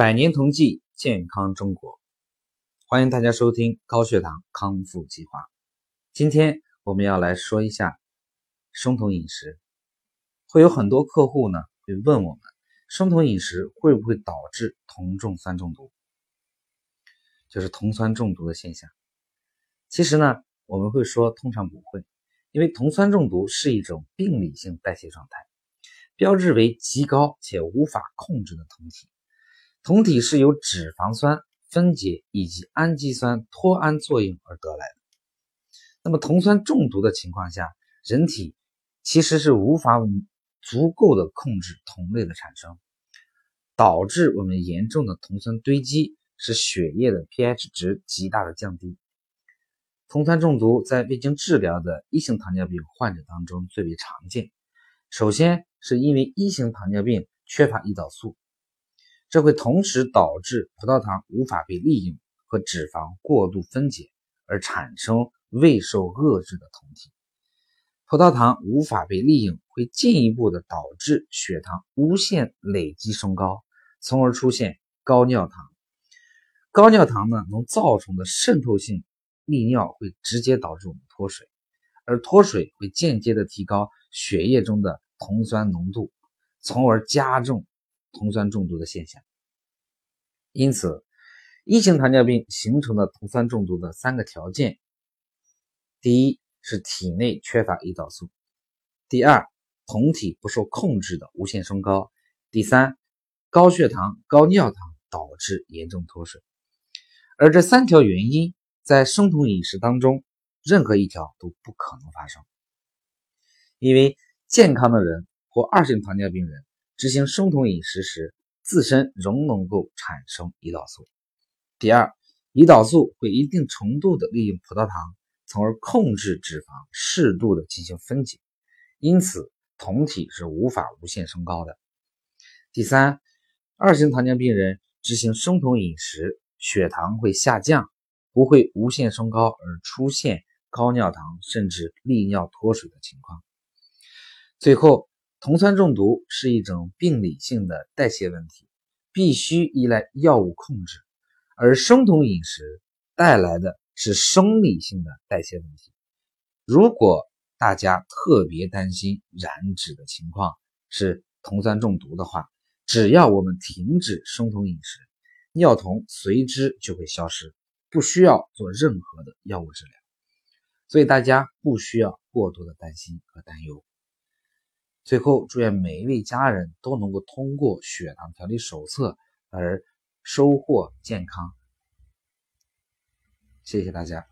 百年同济，健康中国。欢迎大家收听高血糖康复计划。今天我们要来说一下生酮饮食。会有很多客户呢会问我们，生酮饮食会不会导致酮重酸中毒？就是酮酸中毒的现象。其实呢，我们会说通常不会，因为酮酸中毒是一种病理性代谢状态，标志为极高且无法控制的酮体。酮体是由脂肪酸分解以及氨基酸脱氨作用而得来的。那么酮酸中毒的情况下，人体其实是无法足够的控制酮类的产生，导致我们严重的酮酸堆积，使血液的 pH 值极大的降低。酮酸中毒在未经治疗的一型糖尿病患者当中最为常见。首先是因为一型糖尿病缺乏胰岛素。这会同时导致葡萄糖无法被利用和脂肪过度分解，而产生未受遏制的酮体。葡萄糖无法被利用，会进一步的导致血糖无限累积升高，从而出现高尿糖。高尿糖呢，能造成的渗透性利尿会直接导致我们脱水，而脱水会间接的提高血液中的酮酸浓度，从而加重。酮酸中毒的现象，因此，一型糖尿病形成的酮酸中毒的三个条件：第一是体内缺乏胰岛素；第二，酮体不受控制的无限升高；第三，高血糖、高尿糖导致严重脱水。而这三条原因在生酮饮食当中，任何一条都不可能发生，因为健康的人或二型糖尿病人。执行生酮饮食时，自身仍能够产生胰岛素。第二，胰岛素会一定程度的利用葡萄糖，从而控制脂肪适度的进行分解，因此酮体是无法无限升高的。第三，二型糖尿病人执行生酮饮食，血糖会下降，不会无限升高而出现高尿糖甚至利尿脱水的情况。最后。酮酸中毒是一种病理性的代谢问题，必须依赖药物控制；而生酮饮食带来的是生理性的代谢问题。如果大家特别担心燃脂的情况是酮酸中毒的话，只要我们停止生酮饮食，尿酮随之就会消失，不需要做任何的药物治疗。所以大家不需要过多的担心和担忧。最后，祝愿每一位家人都能够通过血糖调理手册而收获健康。谢谢大家。